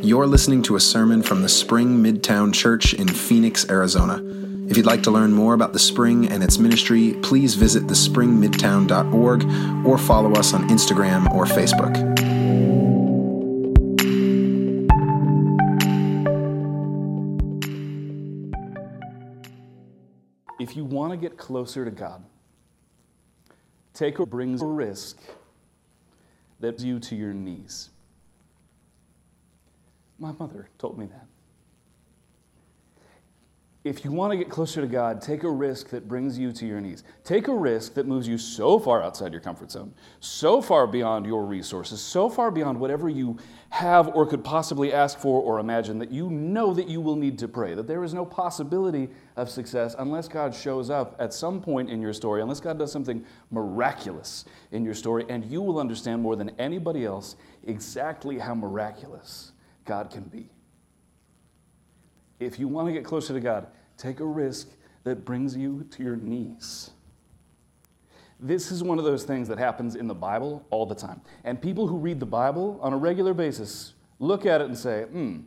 You're listening to a sermon from the Spring Midtown Church in Phoenix, Arizona. If you'd like to learn more about the Spring and its ministry, please visit thespringmidtown.org or follow us on Instagram or Facebook. If you want to get closer to God, take or brings a risk that you to your knees. My mother told me that. If you want to get closer to God, take a risk that brings you to your knees. Take a risk that moves you so far outside your comfort zone, so far beyond your resources, so far beyond whatever you have or could possibly ask for or imagine that you know that you will need to pray, that there is no possibility of success unless God shows up at some point in your story, unless God does something miraculous in your story, and you will understand more than anybody else exactly how miraculous God can be. If you want to get closer to God, take a risk that brings you to your knees. This is one of those things that happens in the Bible all the time. And people who read the Bible on a regular basis look at it and say, hmm,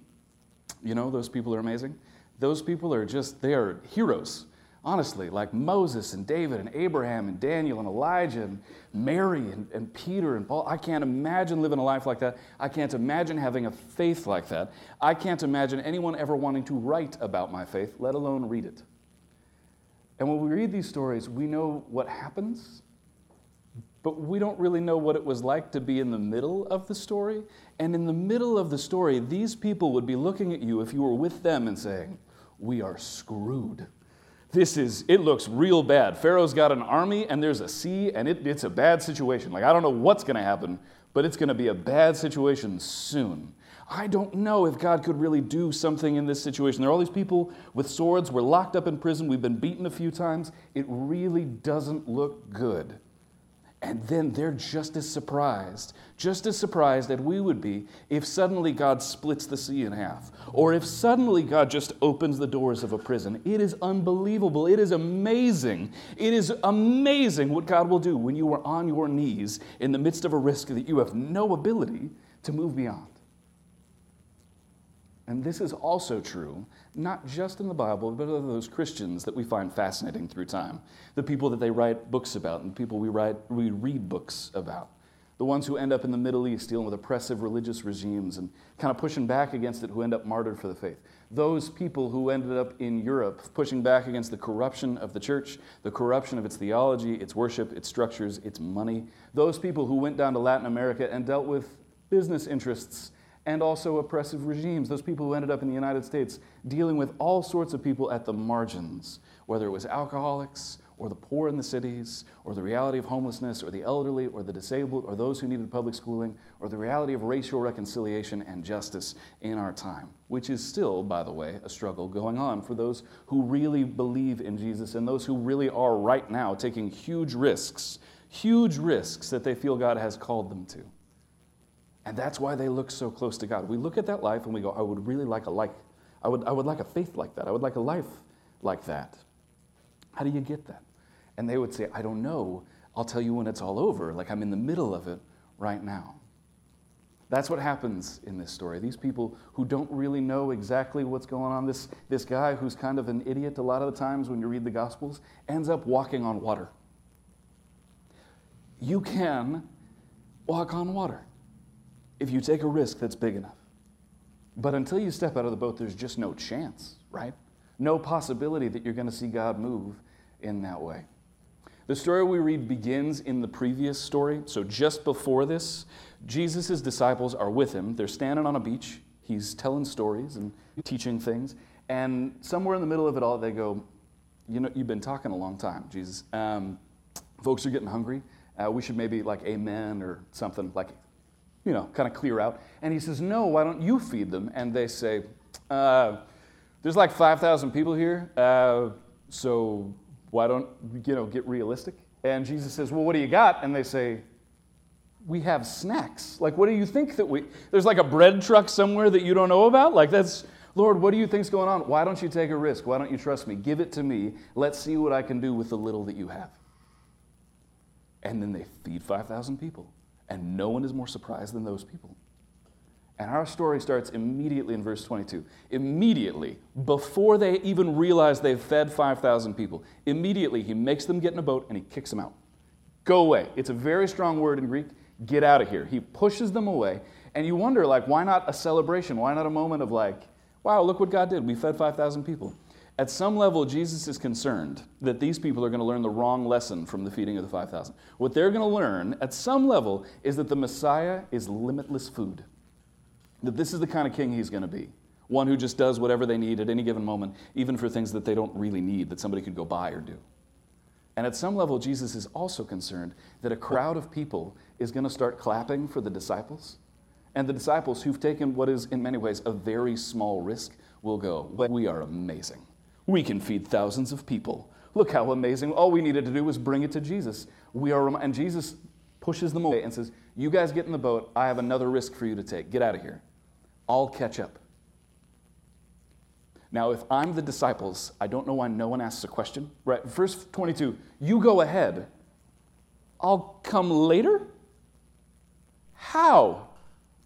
you know, those people are amazing. Those people are just, they are heroes honestly, like Moses and David and Abraham and Daniel and Elijah and Mary and, and Peter and Paul. I can't imagine living a life like that. I can't imagine having a faith like that. I can't imagine anyone ever wanting to write about my faith, let alone read it. And when we read these stories, we know what happens, but we don't really know what it was like to be in the middle of the story. And in the middle of the story, these people would be looking at you if you were with them and saying, We are screwed this is, it looks real bad. Pharaoh's got an army and there's a sea and it, it's a bad situation. Like, I don't know what's going to happen, but it's going to be a bad situation soon. I don't know if God could really do something in this situation. There are all these people with swords. We're locked up in prison. We've been beaten a few times. It really doesn't look good. And then they're just as surprised, just as surprised that we would be if suddenly God splits the sea in half, or if suddenly God just opens the doors of a prison. It is unbelievable. It is amazing. It is amazing what God will do when you are on your knees in the midst of a risk that you have no ability to move beyond. And this is also true, not just in the Bible, but of those Christians that we find fascinating through time. The people that they write books about, and the people we, write, we read books about. The ones who end up in the Middle East dealing with oppressive religious regimes and kind of pushing back against it, who end up martyred for the faith. Those people who ended up in Europe pushing back against the corruption of the church, the corruption of its theology, its worship, its structures, its money. Those people who went down to Latin America and dealt with business interests and also oppressive regimes, those people who ended up in the United States dealing with all sorts of people at the margins, whether it was alcoholics or the poor in the cities, or the reality of homelessness, or the elderly, or the disabled, or those who needed public schooling, or the reality of racial reconciliation and justice in our time, which is still, by the way, a struggle going on for those who really believe in Jesus and those who really are right now taking huge risks, huge risks that they feel God has called them to. And that's why they look so close to God. We look at that life and we go, I would really like a like, I would, I would like a faith like that. I would like a life like that. How do you get that? And they would say, I don't know. I'll tell you when it's all over. Like I'm in the middle of it right now. That's what happens in this story. These people who don't really know exactly what's going on, this, this guy who's kind of an idiot a lot of the times when you read the Gospels, ends up walking on water. You can walk on water if you take a risk that's big enough. But until you step out of the boat, there's just no chance, right? No possibility that you're going to see God move in that way. The story we read begins in the previous story. So, just before this, Jesus' disciples are with him. They're standing on a beach. He's telling stories and teaching things. And somewhere in the middle of it all, they go, You know, you've been talking a long time, Jesus. Um, folks are getting hungry. Uh, we should maybe like amen or something like you know, kind of clear out. And he says, No, why don't you feed them? And they say, uh, There's like 5,000 people here, uh, so why don't, you know, get realistic? And Jesus says, Well, what do you got? And they say, We have snacks. Like, what do you think that we, there's like a bread truck somewhere that you don't know about? Like, that's, Lord, what do you think's going on? Why don't you take a risk? Why don't you trust me? Give it to me. Let's see what I can do with the little that you have. And then they feed 5,000 people. And no one is more surprised than those people. And our story starts immediately in verse 22. Immediately, before they even realize they've fed 5,000 people, immediately he makes them get in a boat and he kicks them out. Go away. It's a very strong word in Greek. Get out of here. He pushes them away. And you wonder, like, why not a celebration? Why not a moment of, like, wow, look what God did. We fed 5,000 people. At some level, Jesus is concerned that these people are going to learn the wrong lesson from the feeding of the 5,000. What they're going to learn, at some level, is that the Messiah is limitless food that this is the kind of king he's going to be one who just does whatever they need at any given moment, even for things that they don't really need, that somebody could go buy or do. And at some level, Jesus is also concerned that a crowd of people is going to start clapping for the disciples. And the disciples, who've taken what is, in many ways, a very small risk, will go, We are amazing. We can feed thousands of people. Look how amazing. All we needed to do was bring it to Jesus. We are, and Jesus pushes them away and says, You guys get in the boat. I have another risk for you to take. Get out of here. I'll catch up. Now, if I'm the disciples, I don't know why no one asks a question. Right, verse 22, you go ahead. I'll come later? How?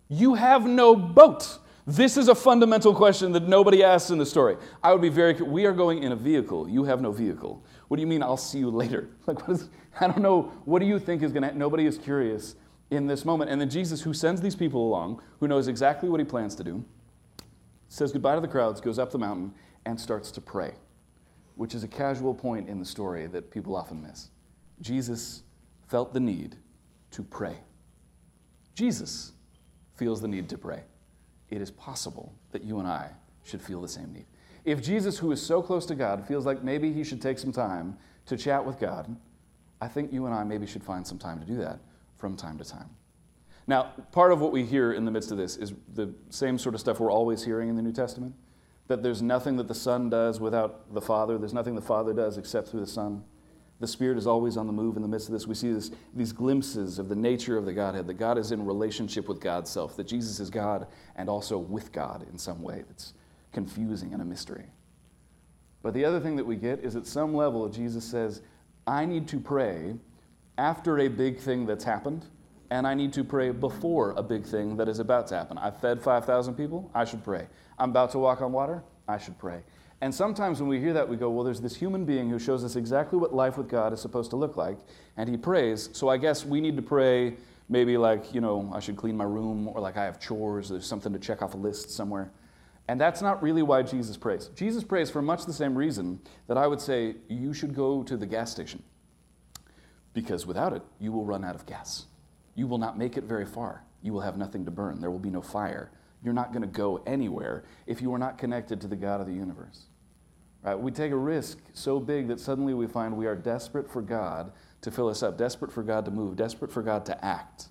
You have no boat. This is a fundamental question that nobody asks in the story. I would be very, we are going in a vehicle. You have no vehicle. What do you mean, I'll see you later? Like, I don't know. What do you think is going to, nobody is curious in this moment. And then Jesus, who sends these people along, who knows exactly what he plans to do, says goodbye to the crowds, goes up the mountain, and starts to pray, which is a casual point in the story that people often miss. Jesus felt the need to pray. Jesus feels the need to pray. It is possible that you and I should feel the same need. If Jesus, who is so close to God, feels like maybe he should take some time to chat with God, I think you and I maybe should find some time to do that from time to time. Now, part of what we hear in the midst of this is the same sort of stuff we're always hearing in the New Testament that there's nothing that the Son does without the Father, there's nothing the Father does except through the Son. The Spirit is always on the move in the midst of this. We see this, these glimpses of the nature of the Godhead, that God is in relationship with God's self, that Jesus is God and also with God in some way that's confusing and a mystery. But the other thing that we get is at some level, Jesus says, I need to pray after a big thing that's happened, and I need to pray before a big thing that is about to happen. I fed 5,000 people, I should pray. I'm about to walk on water, I should pray. And sometimes when we hear that, we go, well, there's this human being who shows us exactly what life with God is supposed to look like, and he prays, so I guess we need to pray maybe like, you know, I should clean my room, or like I have chores, there's something to check off a list somewhere. And that's not really why Jesus prays. Jesus prays for much the same reason that I would say you should go to the gas station because without it, you will run out of gas. You will not make it very far. You will have nothing to burn. There will be no fire. You're not going to go anywhere if you are not connected to the God of the universe. Right? We take a risk so big that suddenly we find we are desperate for God to fill us up, desperate for God to move, desperate for God to act.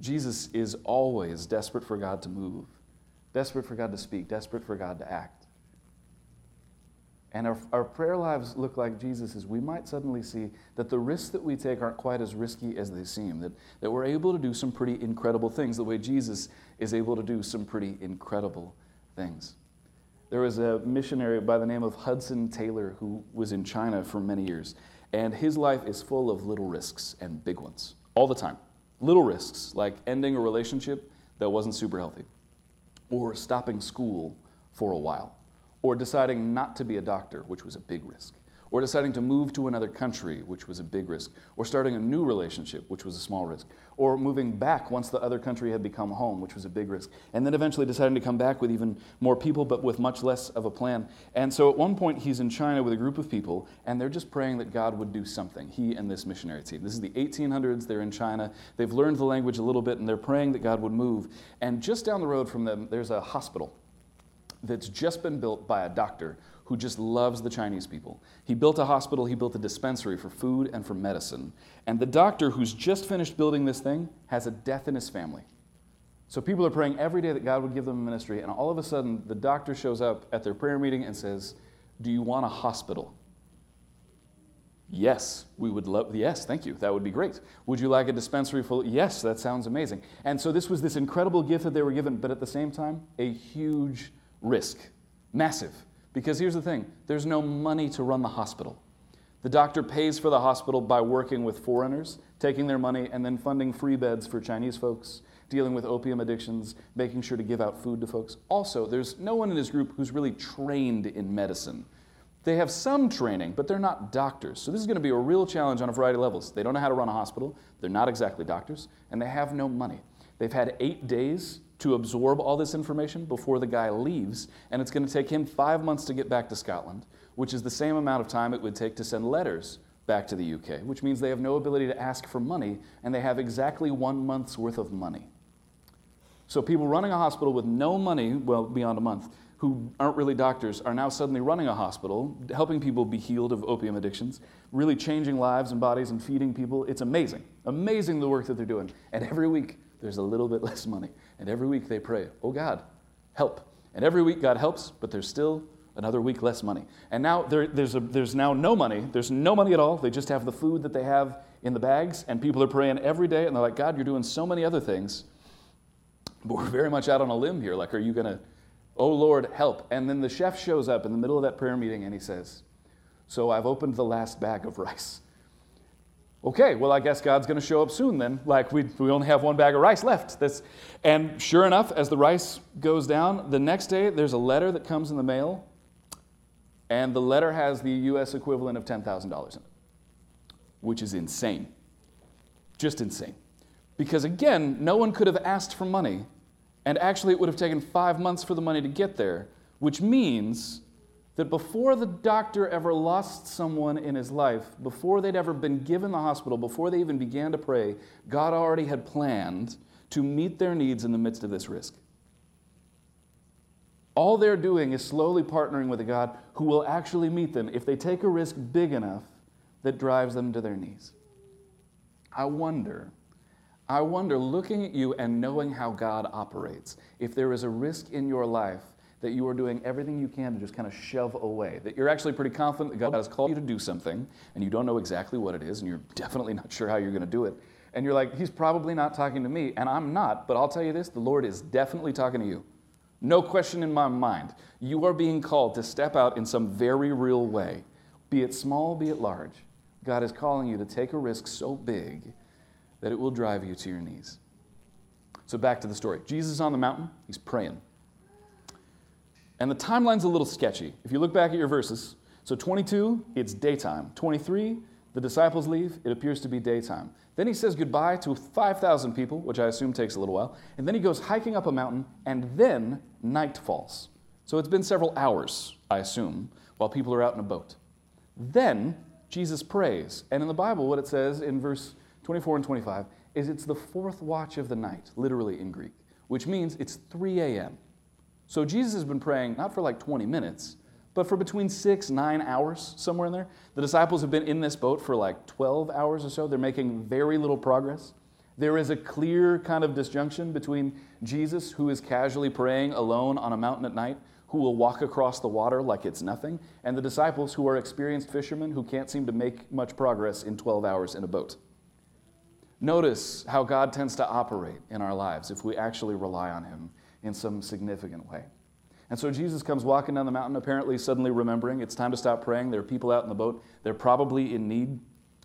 Jesus is always desperate for God to move, desperate for God to speak, desperate for God to act and our, our prayer lives look like Jesus's, we might suddenly see that the risks that we take aren't quite as risky as they seem, that, that we're able to do some pretty incredible things the way Jesus is able to do some pretty incredible things. There was a missionary by the name of Hudson Taylor who was in China for many years, and his life is full of little risks and big ones all the time. Little risks, like ending a relationship that wasn't super healthy, or stopping school for a while or deciding not to be a doctor, which was a big risk, or deciding to move to another country, which was a big risk, or starting a new relationship, which was a small risk, or moving back once the other country had become home, which was a big risk, and then eventually deciding to come back with even more people, but with much less of a plan. And so at one point, he's in China with a group of people, and they're just praying that God would do something, he and this missionary team. This is the 1800s, they're in China, they've learned the language a little bit, and they're praying that God would move. And just down the road from them, there's a hospital that's just been built by a doctor who just loves the Chinese people. He built a hospital, he built a dispensary for food and for medicine. And the doctor who's just finished building this thing has a death in his family. So people are praying every day that God would give them a ministry, and all of a sudden the doctor shows up at their prayer meeting and says, Do you want a hospital? Yes, we would love, yes, thank you, that would be great. Would you like a dispensary full? Yes, that sounds amazing. And so this was this incredible gift that they were given, but at the same time, a huge risk, massive. Because here's the thing there's no money to run the hospital. The doctor pays for the hospital by working with foreigners, taking their money, and then funding free beds for Chinese folks, dealing with opium addictions, making sure to give out food to folks. Also, there's no one in his group who's really trained in medicine. They have some training, but they're not doctors. So this is going to be a real challenge on a variety of levels. They don't know how to run a hospital, they're not exactly doctors, and they have no money. They've had eight days to absorb all this information before the guy leaves, and it's going to take him five months to get back to Scotland, which is the same amount of time it would take to send letters back to the UK, which means they have no ability to ask for money, and they have exactly one month's worth of money. So people running a hospital with no money, well, beyond a month, who aren't really doctors are now suddenly running a hospital, helping people be healed of opium addictions, really changing lives and bodies and feeding people. It's amazing. Amazing the work that they're doing. And every week there's a little bit less money. And every week they pray, Oh God, help. And every week God helps, but there's still another week less money. And now there, there's, a, there's now no money. There's no money at all. They just have the food that they have in the bags, and people are praying every day, and they're like, God, you're doing so many other things. But we're very much out on a limb here. Like, are you going to Oh Lord, help. And then the chef shows up in the middle of that prayer meeting and he says, So I've opened the last bag of rice. Okay, well, I guess God's going to show up soon then. Like, we, we only have one bag of rice left. That's, and sure enough, as the rice goes down, the next day there's a letter that comes in the mail, and the letter has the US equivalent of $10,000 in it, which is insane. Just insane. Because again, no one could have asked for money and actually, it would have taken five months for the money to get there, which means that before the doctor ever lost someone in his life, before they'd ever been given the hospital, before they even began to pray, God already had planned to meet their needs in the midst of this risk. All they're doing is slowly partnering with a God who will actually meet them if they take a risk big enough that drives them to their knees. I wonder I wonder, looking at you and knowing how God operates, if there is a risk in your life that you are doing everything you can to just kind of shove away, that you're actually pretty confident that God has called you to do something and you don't know exactly what it is and you're definitely not sure how you're going to do it. And you're like, He's probably not talking to me, and I'm not, but I'll tell you this the Lord is definitely talking to you. No question in my mind. You are being called to step out in some very real way, be it small, be it large. God is calling you to take a risk so big that it will drive you to your knees. So, back to the story. Jesus is on the mountain, he's praying. And the timeline's a little sketchy. If you look back at your verses, so 22, it's daytime. 23, the disciples leave, it appears to be daytime. Then he says goodbye to 5,000 people, which I assume takes a little while. And then he goes hiking up a mountain, and then night falls. So it's been several hours, I assume, while people are out in a boat. Then Jesus prays. And in the Bible, what it says in verse 24 and 25, is it's the fourth watch of the night, literally in Greek, which means it's 3 a.m. So Jesus has been praying not for like 20 minutes, but for between six, nine hours, somewhere in there. The disciples have been in this boat for like 12 hours or so. They're making very little progress. There is a clear kind of disjunction between Jesus, who is casually praying alone on a mountain at night, who will walk across the water like it's nothing, and the disciples, who are experienced fishermen who can't seem to make much progress in 12 hours in a boat. Notice how God tends to operate in our lives if we actually rely on Him in some significant way. And so Jesus comes walking down the mountain, apparently suddenly remembering it's time to stop praying. There are people out in the boat, they're probably in need.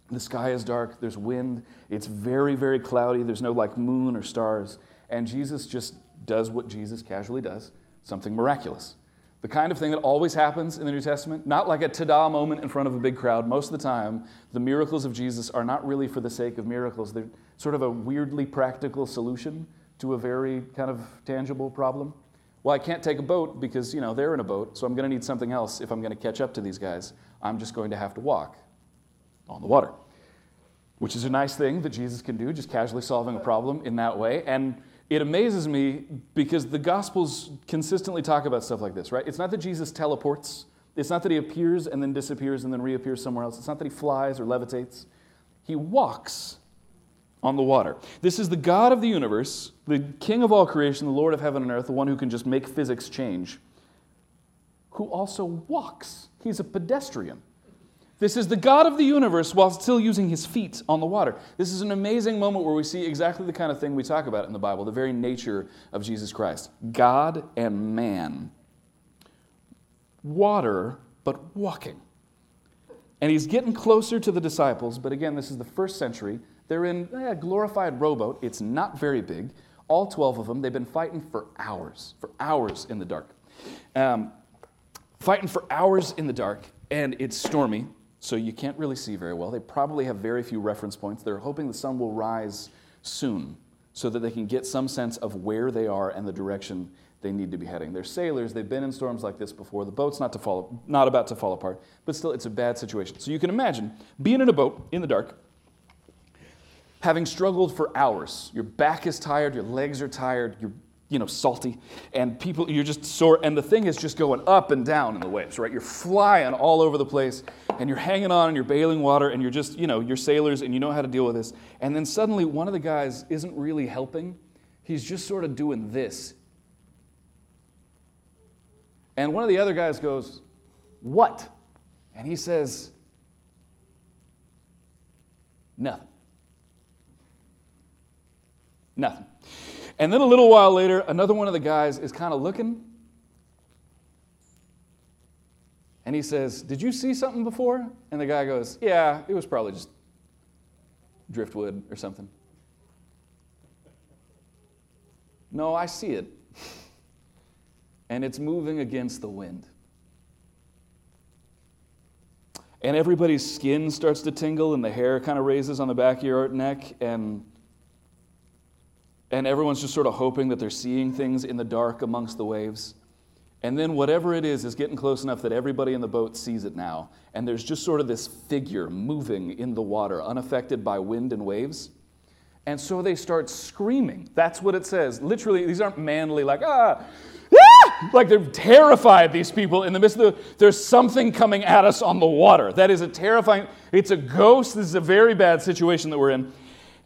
The sky is dark, there's wind, it's very, very cloudy, there's no like moon or stars. And Jesus just does what Jesus casually does something miraculous. The kind of thing that always happens in the New Testament, not like a ta da moment in front of a big crowd. Most of the time, the miracles of Jesus are not really for the sake of miracles. They're sort of a weirdly practical solution to a very kind of tangible problem. Well, I can't take a boat because, you know, they're in a boat, so I'm going to need something else if I'm going to catch up to these guys. I'm just going to have to walk on the water, which is a nice thing that Jesus can do, just casually solving a problem in that way. And it amazes me because the Gospels consistently talk about stuff like this, right? It's not that Jesus teleports, it's not that he appears and then disappears and then reappears somewhere else, it's not that he flies or levitates. He walks on the water. This is the God of the universe, the King of all creation, the Lord of heaven and earth, the one who can just make physics change, who also walks. He's a pedestrian. This is the God of the universe while still using his feet on the water. This is an amazing moment where we see exactly the kind of thing we talk about in the Bible, the very nature of Jesus Christ God and man. Water, but walking. And he's getting closer to the disciples, but again, this is the first century. They're in a glorified rowboat. It's not very big. All 12 of them, they've been fighting for hours, for hours in the dark. Um, fighting for hours in the dark, and it's stormy, so you can't really see very well. They probably have very few reference points. They're hoping the sun will rise soon so that they can get some sense of where they are and the direction they need to be heading. They're sailors, they've been in storms like this before. The boat's not, to fall, not about to fall apart, but still, it's a bad situation. So you can imagine being in a boat in the dark, having struggled for hours. Your back is tired, your legs are tired, you're you know, salty, and people, you're just sore, and the thing is just going up and down in the waves, right? You're flying all over the place, and you're hanging on, and you're bailing water, and you're just, you know, you're sailors, and you know how to deal with this. And then suddenly, one of the guys isn't really helping. He's just sort of doing this. And one of the other guys goes, What? And he says, Nothing. Nothing. And then a little while later, another one of the guys is kind of looking. And he says, Did you see something before? And the guy goes, Yeah, it was probably just driftwood or something. No, I see it. and it's moving against the wind. And everybody's skin starts to tingle, and the hair kind of raises on the back of your neck, and and everyone's just sort of hoping that they're seeing things in the dark amongst the waves. And then whatever it is is getting close enough that everybody in the boat sees it now. And there's just sort of this figure moving in the water, unaffected by wind and waves. And so they start screaming. That's what it says. Literally, these aren't manly, like, ah, ah! like they're terrified, these people, in the midst of the, there's something coming at us on the water. That is a terrifying, it's a ghost. This is a very bad situation that we're in.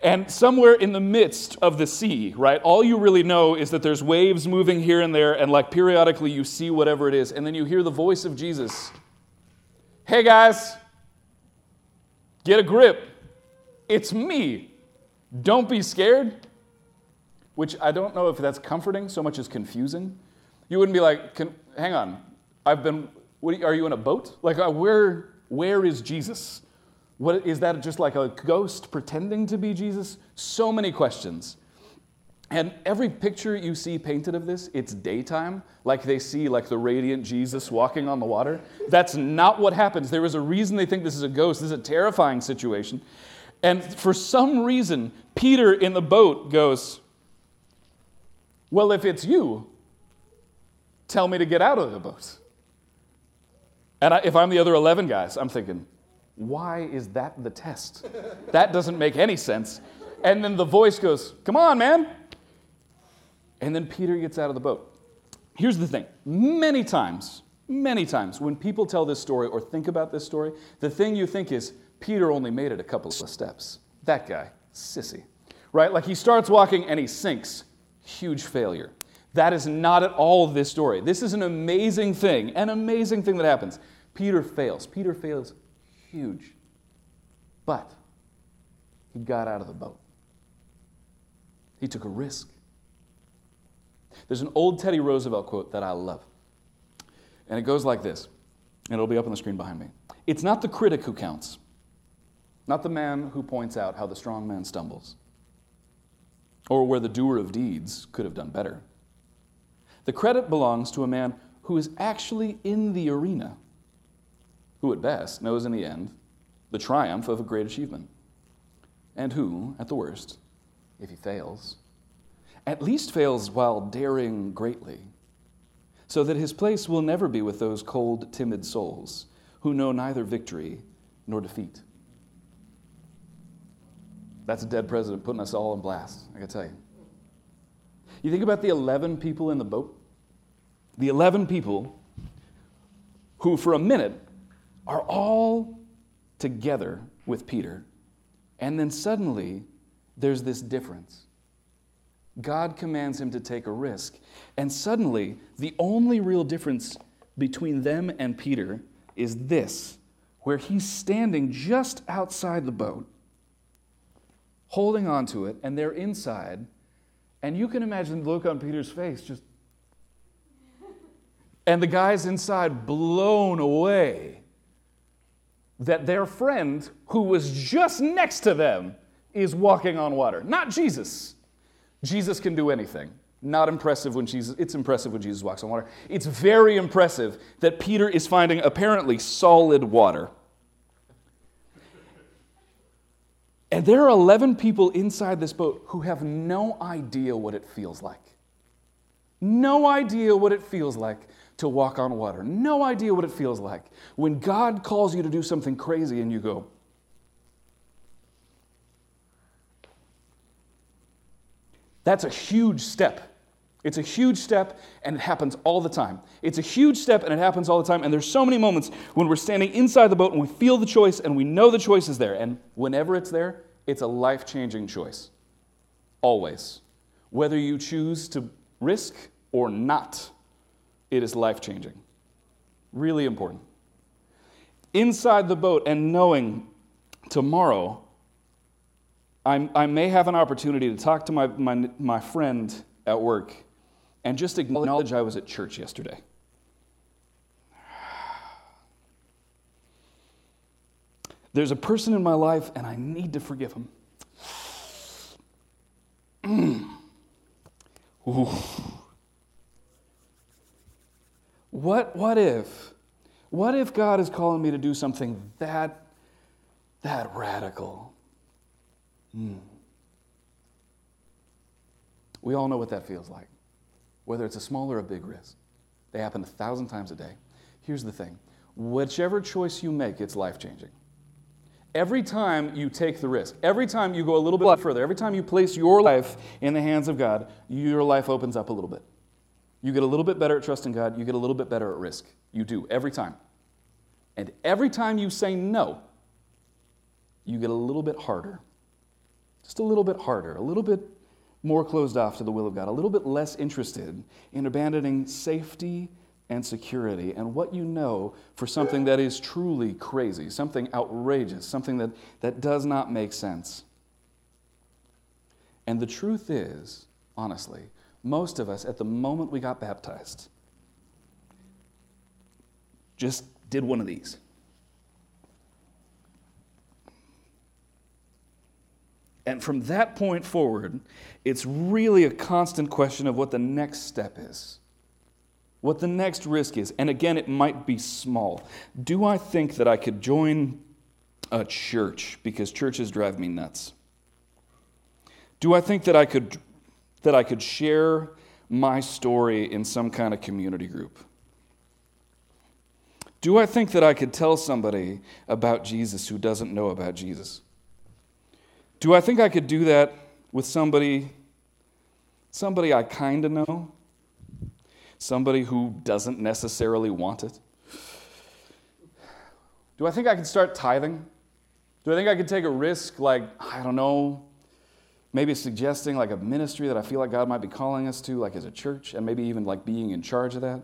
And somewhere in the midst of the sea, right, all you really know is that there's waves moving here and there, and like periodically you see whatever it is, and then you hear the voice of Jesus Hey guys, get a grip. It's me. Don't be scared. Which I don't know if that's comforting so much as confusing. You wouldn't be like, hang on, I've been, are you in a boat? Like, uh, where, where is Jesus? What, is that just like a ghost pretending to be Jesus? So many questions. And every picture you see painted of this, it's daytime, like they see like the radiant Jesus walking on the water. That's not what happens. There is a reason they think this is a ghost. This is a terrifying situation. And for some reason, Peter in the boat goes, Well, if it's you, tell me to get out of the boat. And I, if I'm the other 11 guys, I'm thinking, why is that the test? That doesn't make any sense. And then the voice goes, Come on, man. And then Peter gets out of the boat. Here's the thing many times, many times, when people tell this story or think about this story, the thing you think is, Peter only made it a couple of steps. That guy, sissy. Right? Like he starts walking and he sinks. Huge failure. That is not at all this story. This is an amazing thing, an amazing thing that happens. Peter fails. Peter fails huge. But he got out of the boat. He took a risk. There's an old Teddy Roosevelt quote that I love. And it goes like this, and it'll be up on the screen behind me. It's not the critic who counts, not the man who points out how the strong man stumbles, or where the doer of deeds could have done better. The credit belongs to a man who is actually in the arena who at best knows in the end the triumph of a great achievement, and who, at the worst, if he fails, at least fails while daring greatly, so that his place will never be with those cold, timid souls who know neither victory nor defeat. That's a dead president putting us all in blast, I gotta tell you. You think about the 11 people in the boat? The 11 people who, for a minute, are all together with Peter. And then suddenly, there's this difference. God commands him to take a risk. And suddenly, the only real difference between them and Peter is this where he's standing just outside the boat, holding onto it, and they're inside. And you can imagine the look on Peter's face just. And the guy's inside blown away that their friend, who was just next to them, is walking on water. Not Jesus, Jesus can do anything. Not impressive when Jesus, it's impressive when Jesus walks on water. It's very impressive that Peter is finding apparently solid water. And there are 11 people inside this boat who have no idea what it feels like. No idea what it feels like to walk on water. No idea what it feels like when God calls you to do something crazy and you go, That's a huge step. It's a huge step and it happens all the time. It's a huge step and it happens all the time. And there's so many moments when we're standing inside the boat and we feel the choice and we know the choice is there. And whenever it's there, it's a life changing choice. Always. Whether you choose to risk or not, it is life changing. Really important. Inside the boat and knowing tomorrow I'm, i may have an opportunity to talk to my, my, my friend at work and just acknowledge I was at church yesterday. There's a person in my life, and I need to forgive him. What, what if? What if God is calling me to do something that, that radical? Mm. We all know what that feels like, whether it's a small or a big risk. They happen a thousand times a day. Here's the thing whichever choice you make, it's life changing. Every time you take the risk, every time you go a little bit further, every time you place your life in the hands of God, your life opens up a little bit. You get a little bit better at trusting God, you get a little bit better at risk. You do, every time. And every time you say no, you get a little bit harder just a little bit harder, a little bit more closed off to the will of God, a little bit less interested in abandoning safety and security and what you know for something that is truly crazy, something outrageous, something that, that does not make sense. And the truth is, honestly, most of us, at the moment we got baptized, just did one of these. And from that point forward, it's really a constant question of what the next step is, what the next risk is. And again, it might be small. Do I think that I could join a church because churches drive me nuts? Do I think that I could, that I could share my story in some kind of community group? Do I think that I could tell somebody about Jesus who doesn't know about Jesus? Do I think I could do that with somebody somebody I kind of know? Somebody who doesn't necessarily want it? Do I think I could start tithing? Do I think I could take a risk like, I don't know, maybe suggesting like a ministry that I feel like God might be calling us to, like as a church, and maybe even like being in charge of that?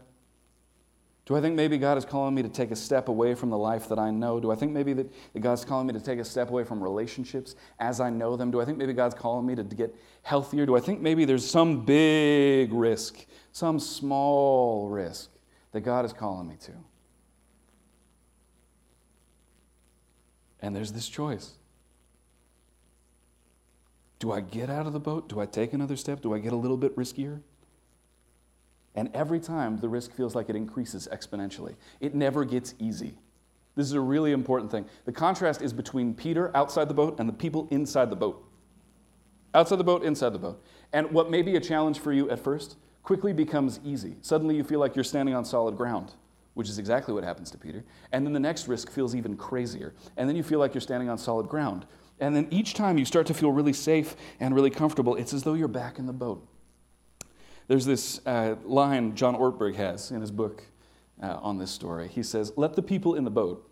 Do I think maybe God is calling me to take a step away from the life that I know? Do I think maybe that, that God's calling me to take a step away from relationships as I know them? Do I think maybe God's calling me to, to get healthier? Do I think maybe there's some big risk, some small risk that God is calling me to? And there's this choice. Do I get out of the boat? Do I take another step? Do I get a little bit riskier? And every time the risk feels like it increases exponentially. It never gets easy. This is a really important thing. The contrast is between Peter outside the boat and the people inside the boat. Outside the boat, inside the boat. And what may be a challenge for you at first quickly becomes easy. Suddenly you feel like you're standing on solid ground, which is exactly what happens to Peter. And then the next risk feels even crazier. And then you feel like you're standing on solid ground. And then each time you start to feel really safe and really comfortable, it's as though you're back in the boat. There's this uh, line John Ortberg has in his book uh, on this story. He says, Let the people in the boat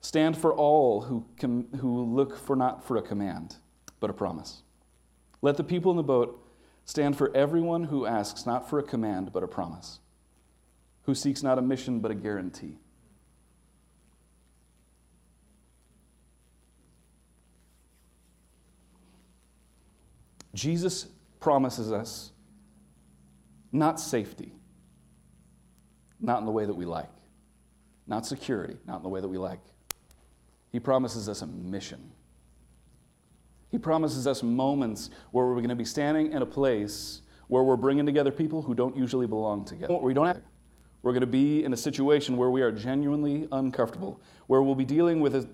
stand for all who, com- who look for not for a command, but a promise. Let the people in the boat stand for everyone who asks not for a command, but a promise, who seeks not a mission, but a guarantee. Jesus promises us not safety, not in the way that we like, not security, not in the way that we like. He promises us a mission. He promises us moments where we're going to be standing in a place where we're bringing together people who don't usually belong together. We don't have. We're going to be in a situation where we are genuinely uncomfortable, where we'll be dealing with a,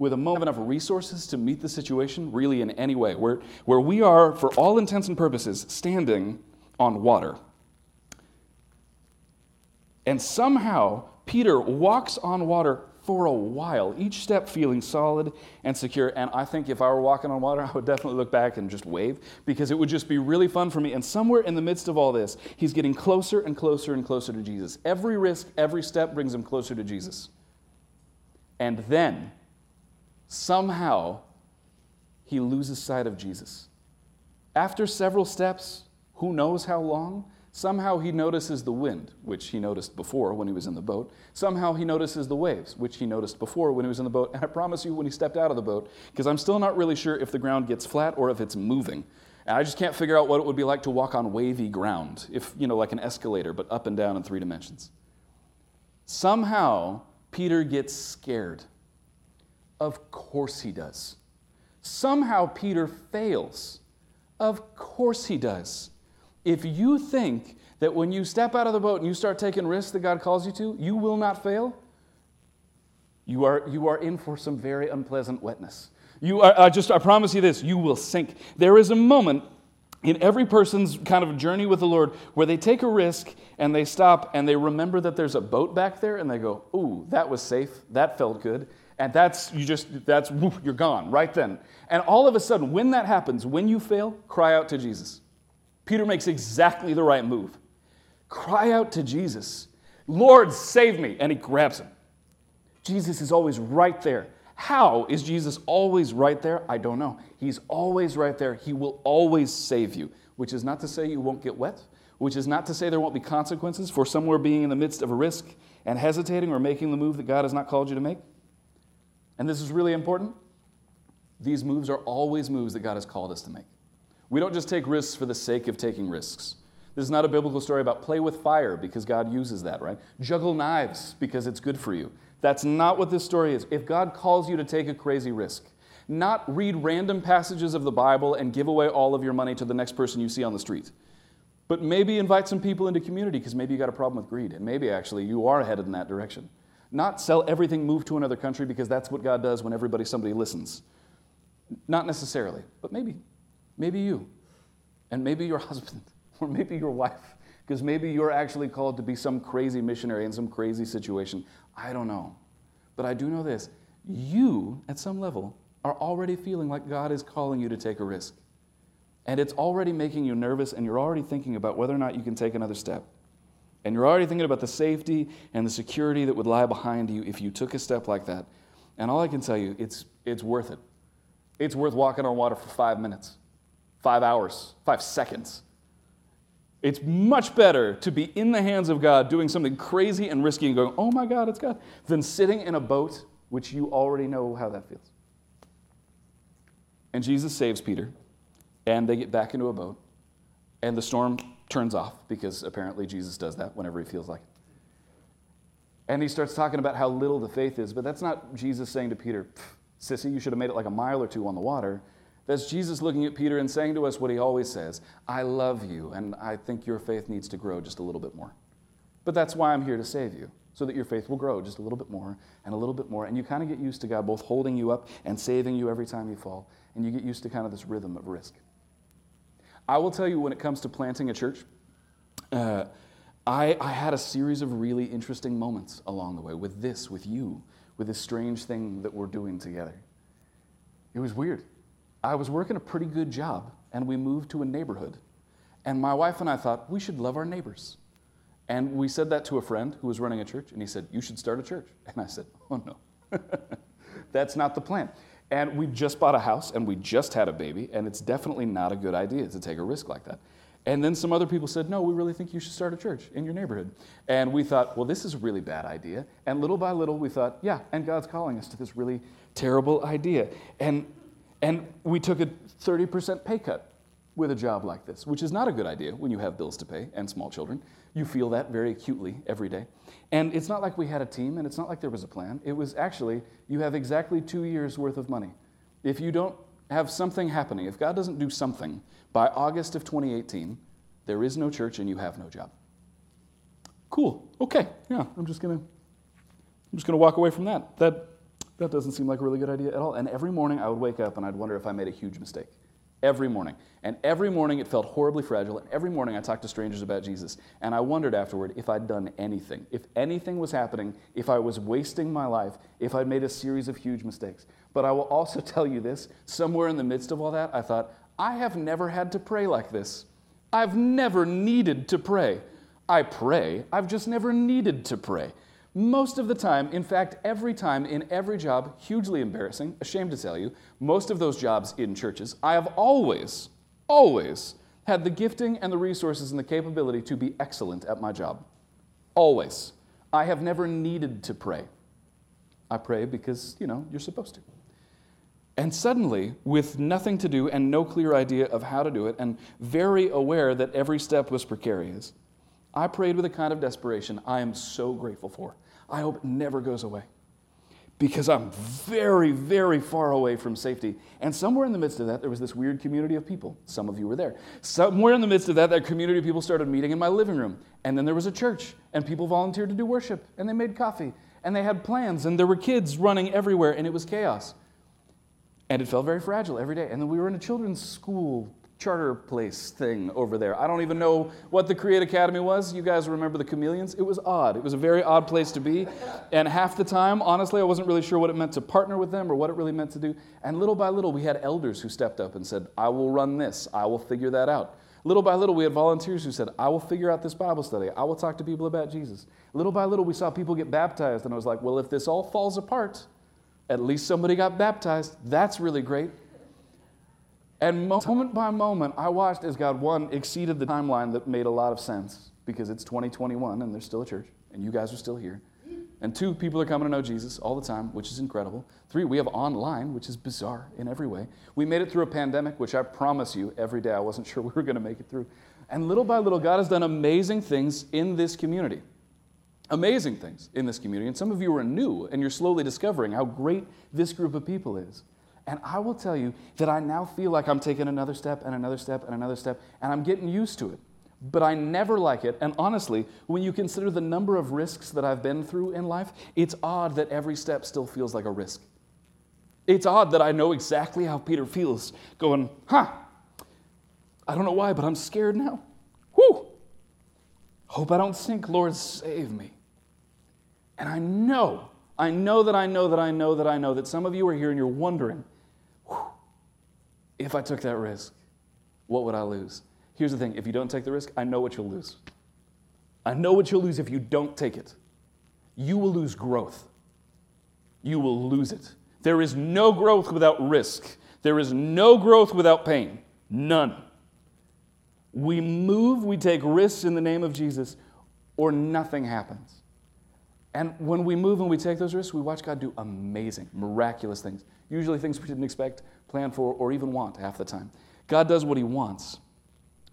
with a moment of resources to meet the situation really in any way, where, where we are, for all intents and purposes, standing on water. And somehow, Peter walks on water for a while, each step feeling solid and secure. And I think if I were walking on water, I would definitely look back and just wave because it would just be really fun for me. And somewhere in the midst of all this, he's getting closer and closer and closer to Jesus. Every risk, every step brings him closer to Jesus. And then, somehow, he loses sight of Jesus. After several steps, who knows how long, Somehow he notices the wind, which he noticed before when he was in the boat. Somehow he notices the waves, which he noticed before when he was in the boat. And I promise you, when he stepped out of the boat, because I'm still not really sure if the ground gets flat or if it's moving. And I just can't figure out what it would be like to walk on wavy ground, if, you know, like an escalator, but up and down in three dimensions. Somehow, Peter gets scared. Of course he does. Somehow, Peter fails. Of course he does. If you think that when you step out of the boat and you start taking risks that God calls you to, you will not fail, you are, you are in for some very unpleasant wetness. You are, I just, I promise you this, you will sink. There is a moment in every person's kind of journey with the Lord where they take a risk and they stop and they remember that there's a boat back there and they go, ooh, that was safe, that felt good. And that's, you just, that's, you're gone right then. And all of a sudden, when that happens, when you fail, cry out to Jesus. Peter makes exactly the right move. Cry out to Jesus, Lord, save me. And he grabs him. Jesus is always right there. How is Jesus always right there? I don't know. He's always right there. He will always save you, which is not to say you won't get wet, which is not to say there won't be consequences for somewhere being in the midst of a risk and hesitating or making the move that God has not called you to make. And this is really important. These moves are always moves that God has called us to make. We don't just take risks for the sake of taking risks. This is not a biblical story about play with fire because God uses that, right? Juggle knives because it's good for you. That's not what this story is. If God calls you to take a crazy risk, not read random passages of the Bible and give away all of your money to the next person you see on the street, but maybe invite some people into community because maybe you got a problem with greed, and maybe actually you are headed in that direction. Not sell everything, move to another country because that's what God does when everybody, somebody listens. Not necessarily, but maybe. Maybe you, and maybe your husband, or maybe your wife, because maybe you're actually called to be some crazy missionary in some crazy situation. I don't know. But I do know this you, at some level, are already feeling like God is calling you to take a risk. And it's already making you nervous, and you're already thinking about whether or not you can take another step. And you're already thinking about the safety and the security that would lie behind you if you took a step like that. And all I can tell you, it's, it's worth it. It's worth walking on water for five minutes five hours, five seconds. It's much better to be in the hands of God doing something crazy and risky and going, oh my God, it's God, than sitting in a boat, which you already know how that feels. And Jesus saves Peter, and they get back into a boat, and the storm turns off because apparently Jesus does that whenever he feels like it. And he starts talking about how little the faith is, but that's not Jesus saying to Peter, sissy, you should have made it like a mile or two on the water. That's Jesus looking at Peter and saying to us what he always says I love you, and I think your faith needs to grow just a little bit more. But that's why I'm here to save you, so that your faith will grow just a little bit more and a little bit more. And you kind of get used to God both holding you up and saving you every time you fall. And you get used to kind of this rhythm of risk. I will tell you when it comes to planting a church, uh, I, I had a series of really interesting moments along the way with this, with you, with this strange thing that we're doing together. It was weird. I was working a pretty good job, and we moved to a neighborhood. And my wife and I thought, we should love our neighbors. And we said that to a friend who was running a church, and he said, You should start a church. And I said, Oh, no. That's not the plan. And we just bought a house, and we just had a baby, and it's definitely not a good idea to take a risk like that. And then some other people said, No, we really think you should start a church in your neighborhood. And we thought, Well, this is a really bad idea. And little by little, we thought, Yeah, and God's calling us to this really terrible idea. And and we took a 30% pay cut with a job like this, which is not a good idea when you have bills to pay and small children. You feel that very acutely every day. And it's not like we had a team and it's not like there was a plan. It was actually, you have exactly two years worth of money. If you don't have something happening, if God doesn't do something by August of 2018, there is no church and you have no job. Cool. Okay. Yeah, I'm just going to I'm just going to walk away from that. That that doesn't seem like a really good idea at all. And every morning I would wake up and I'd wonder if I made a huge mistake. Every morning. And every morning it felt horribly fragile. And every morning I talked to strangers about Jesus. And I wondered afterward if I'd done anything, if anything was happening, if I was wasting my life, if I'd made a series of huge mistakes. But I will also tell you this somewhere in the midst of all that, I thought, I have never had to pray like this. I've never needed to pray. I pray, I've just never needed to pray. Most of the time, in fact, every time in every job, hugely embarrassing, ashamed to tell you, most of those jobs in churches, I have always, always had the gifting and the resources and the capability to be excellent at my job. Always. I have never needed to pray. I pray because, you know, you're supposed to. And suddenly, with nothing to do and no clear idea of how to do it, and very aware that every step was precarious, I prayed with a kind of desperation I am so grateful for. I hope it never goes away because I'm very, very far away from safety. And somewhere in the midst of that, there was this weird community of people. Some of you were there. Somewhere in the midst of that, that community of people started meeting in my living room. And then there was a church, and people volunteered to do worship, and they made coffee, and they had plans, and there were kids running everywhere, and it was chaos. And it felt very fragile every day. And then we were in a children's school charter place thing over there. I don't even know what the Create Academy was. You guys remember the chameleons? It was odd. It was a very odd place to be. And half the time, honestly, I wasn't really sure what it meant to partner with them or what it really meant to do. And little by little, we had elders who stepped up and said, I will run this, I will figure that out. Little by little, we had volunteers who said, I will figure out this Bible study. I will talk to people about Jesus. Little by little, we saw people get baptized. And I was like, well, if this all falls apart, at least somebody got baptized. That's really great. And moment by moment, I watched as God, one, exceeded the timeline that made a lot of sense because it's 2021 and there's still a church and you guys are still here. And two, people are coming to know Jesus all the time, which is incredible. Three, we have online, which is bizarre in every way. We made it through a pandemic, which I promise you, every day I wasn't sure we were going to make it through. And little by little, God has done amazing things in this community. Amazing things in this community. And some of you are new and you're slowly discovering how great this group of people is. And I will tell you that I now feel like I'm taking another step and another step and another step, and I'm getting used to it. But I never like it. And honestly, when you consider the number of risks that I've been through in life, it's odd that every step still feels like a risk. It's odd that I know exactly how Peter feels, going, huh, I don't know why, but I'm scared now. Whew. Hope I don't sink, Lord, save me. And I know, I know that I know that I know that I know that some of you are here and you're wondering, if I took that risk, what would I lose? Here's the thing if you don't take the risk, I know what you'll lose. I know what you'll lose if you don't take it. You will lose growth. You will lose it. There is no growth without risk. There is no growth without pain. None. We move, we take risks in the name of Jesus, or nothing happens. And when we move and we take those risks, we watch God do amazing, miraculous things. Usually things we didn't expect, plan for, or even want half the time. God does what He wants.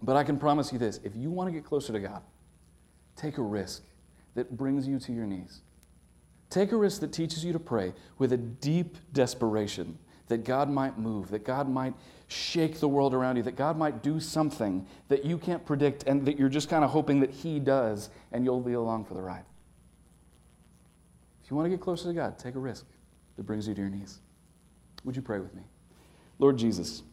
But I can promise you this if you want to get closer to God, take a risk that brings you to your knees. Take a risk that teaches you to pray with a deep desperation that God might move, that God might shake the world around you, that God might do something that you can't predict and that you're just kind of hoping that He does and you'll be along for the ride. If you want to get closer to God, take a risk that brings you to your knees. Would you pray with me? Lord Jesus,